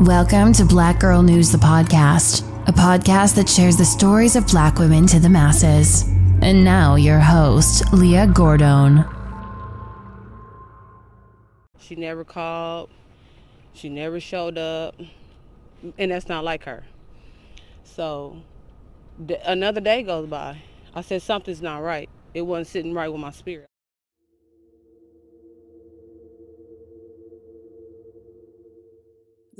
Welcome to Black Girl News, the podcast, a podcast that shares the stories of black women to the masses. And now, your host, Leah Gordon. She never called, she never showed up, and that's not like her. So, another day goes by. I said, Something's not right. It wasn't sitting right with my spirit.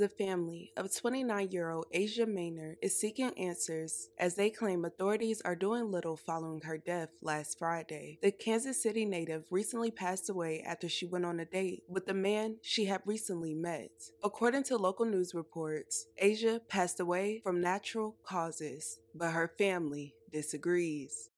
The family of 29 year old Asia Maynard is seeking answers as they claim authorities are doing little following her death last Friday. The Kansas City native recently passed away after she went on a date with the man she had recently met. According to local news reports, Asia passed away from natural causes, but her family disagrees.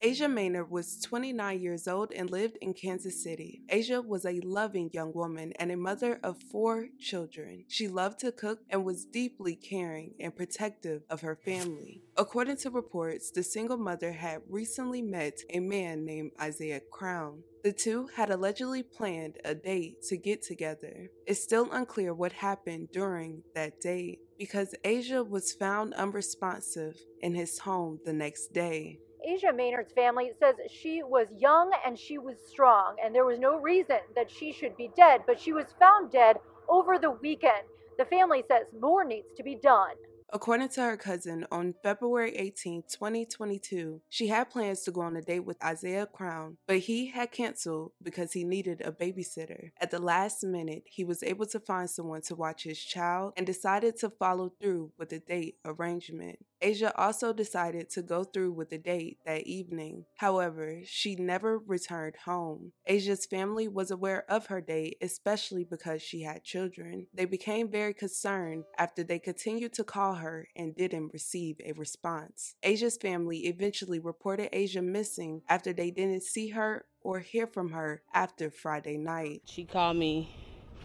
Asia Maynard was 29 years old and lived in Kansas City. Asia was a loving young woman and a mother of four children. She loved to cook and was deeply caring and protective of her family. According to reports, the single mother had recently met a man named Isaiah Crown. The two had allegedly planned a date to get together. It's still unclear what happened during that date because Asia was found unresponsive in his home the next day. Asia Maynard's family says she was young and she was strong, and there was no reason that she should be dead, but she was found dead over the weekend. The family says more needs to be done. According to her cousin, on February 18, 2022, she had plans to go on a date with Isaiah Crown, but he had canceled because he needed a babysitter. At the last minute, he was able to find someone to watch his child and decided to follow through with the date arrangement. Asia also decided to go through with the date that evening. However, she never returned home. Asia's family was aware of her date, especially because she had children. They became very concerned after they continued to call her and didn't receive a response. Asia's family eventually reported Asia missing after they didn't see her or hear from her after Friday night. She called me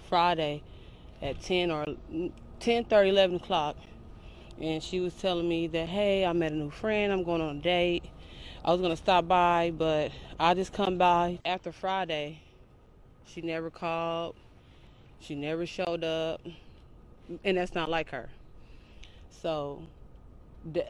Friday at 10 or 10 30, 11 o'clock and she was telling me that hey i met a new friend. I'm going on a date. I was going to stop by but i just come by. After friday she never called. She never showed up and that's not like her so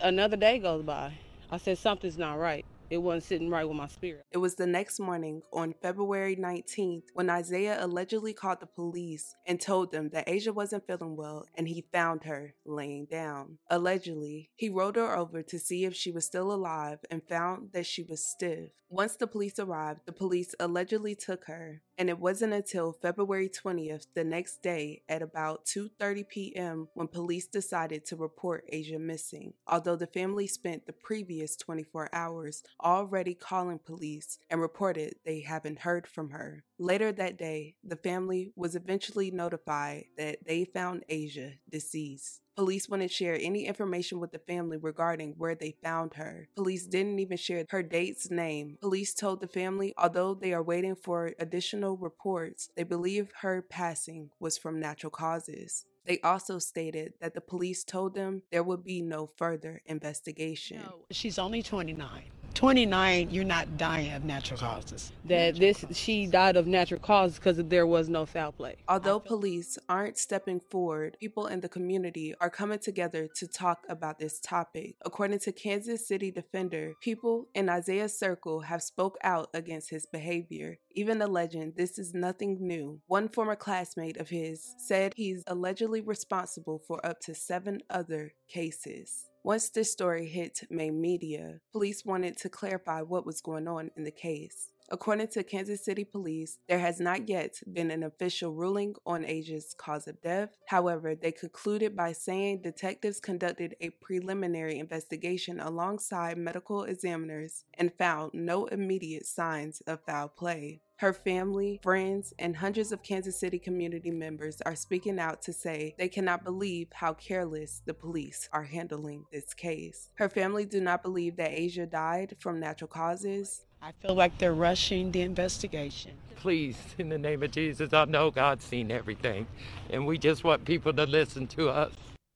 another day goes by i said something's not right it wasn't sitting right with my spirit. It was the next morning on February 19th when Isaiah allegedly called the police and told them that Asia wasn't feeling well and he found her laying down. Allegedly, he rolled her over to see if she was still alive and found that she was stiff. Once the police arrived, the police allegedly took her, and it wasn't until February 20th, the next day at about 2:30 p.m., when police decided to report Asia missing. Although the family spent the previous 24 hours already calling police and reported they haven't heard from her. Later that day, the family was eventually notified that they found Asia deceased. Police wouldn't share any information with the family regarding where they found her. Police didn't even share her date's name. Police told the family, although they are waiting for additional reports, they believe her passing was from natural causes. They also stated that the police told them there would be no further investigation. No, she's only 29. 29, you're not dying of natural causes. That this she died of natural causes because there was no foul play. Although police aren't stepping forward, people in the community are coming together to talk about this topic. According to Kansas City Defender, people in Isaiah's circle have spoke out against his behavior, even alleging this is nothing new. One former classmate of his said he's allegedly responsible for up to seven other cases. Once this story hit main media, police wanted to clarify what was going on in the case. According to Kansas City Police, there has not yet been an official ruling on Asia's cause of death. However, they concluded by saying detectives conducted a preliminary investigation alongside medical examiners and found no immediate signs of foul play. Her family, friends, and hundreds of Kansas City community members are speaking out to say they cannot believe how careless the police are handling this case. Her family do not believe that Asia died from natural causes. I feel like they're rushing the investigation. Please, in the name of Jesus, I know God's seen everything, and we just want people to listen to us.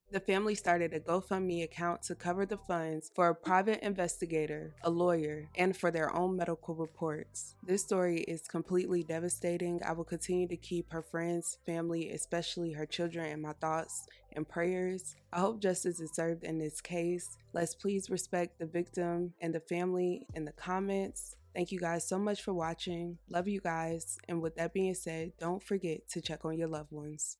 The family started a GoFundMe account to cover the funds for a private investigator, a lawyer, and for their own medical reports. This story is completely devastating. I will continue to keep her friends, family, especially her children, in my thoughts and prayers. I hope justice is served in this case. Let's please respect the victim and the family in the comments. Thank you guys so much for watching. Love you guys. And with that being said, don't forget to check on your loved ones.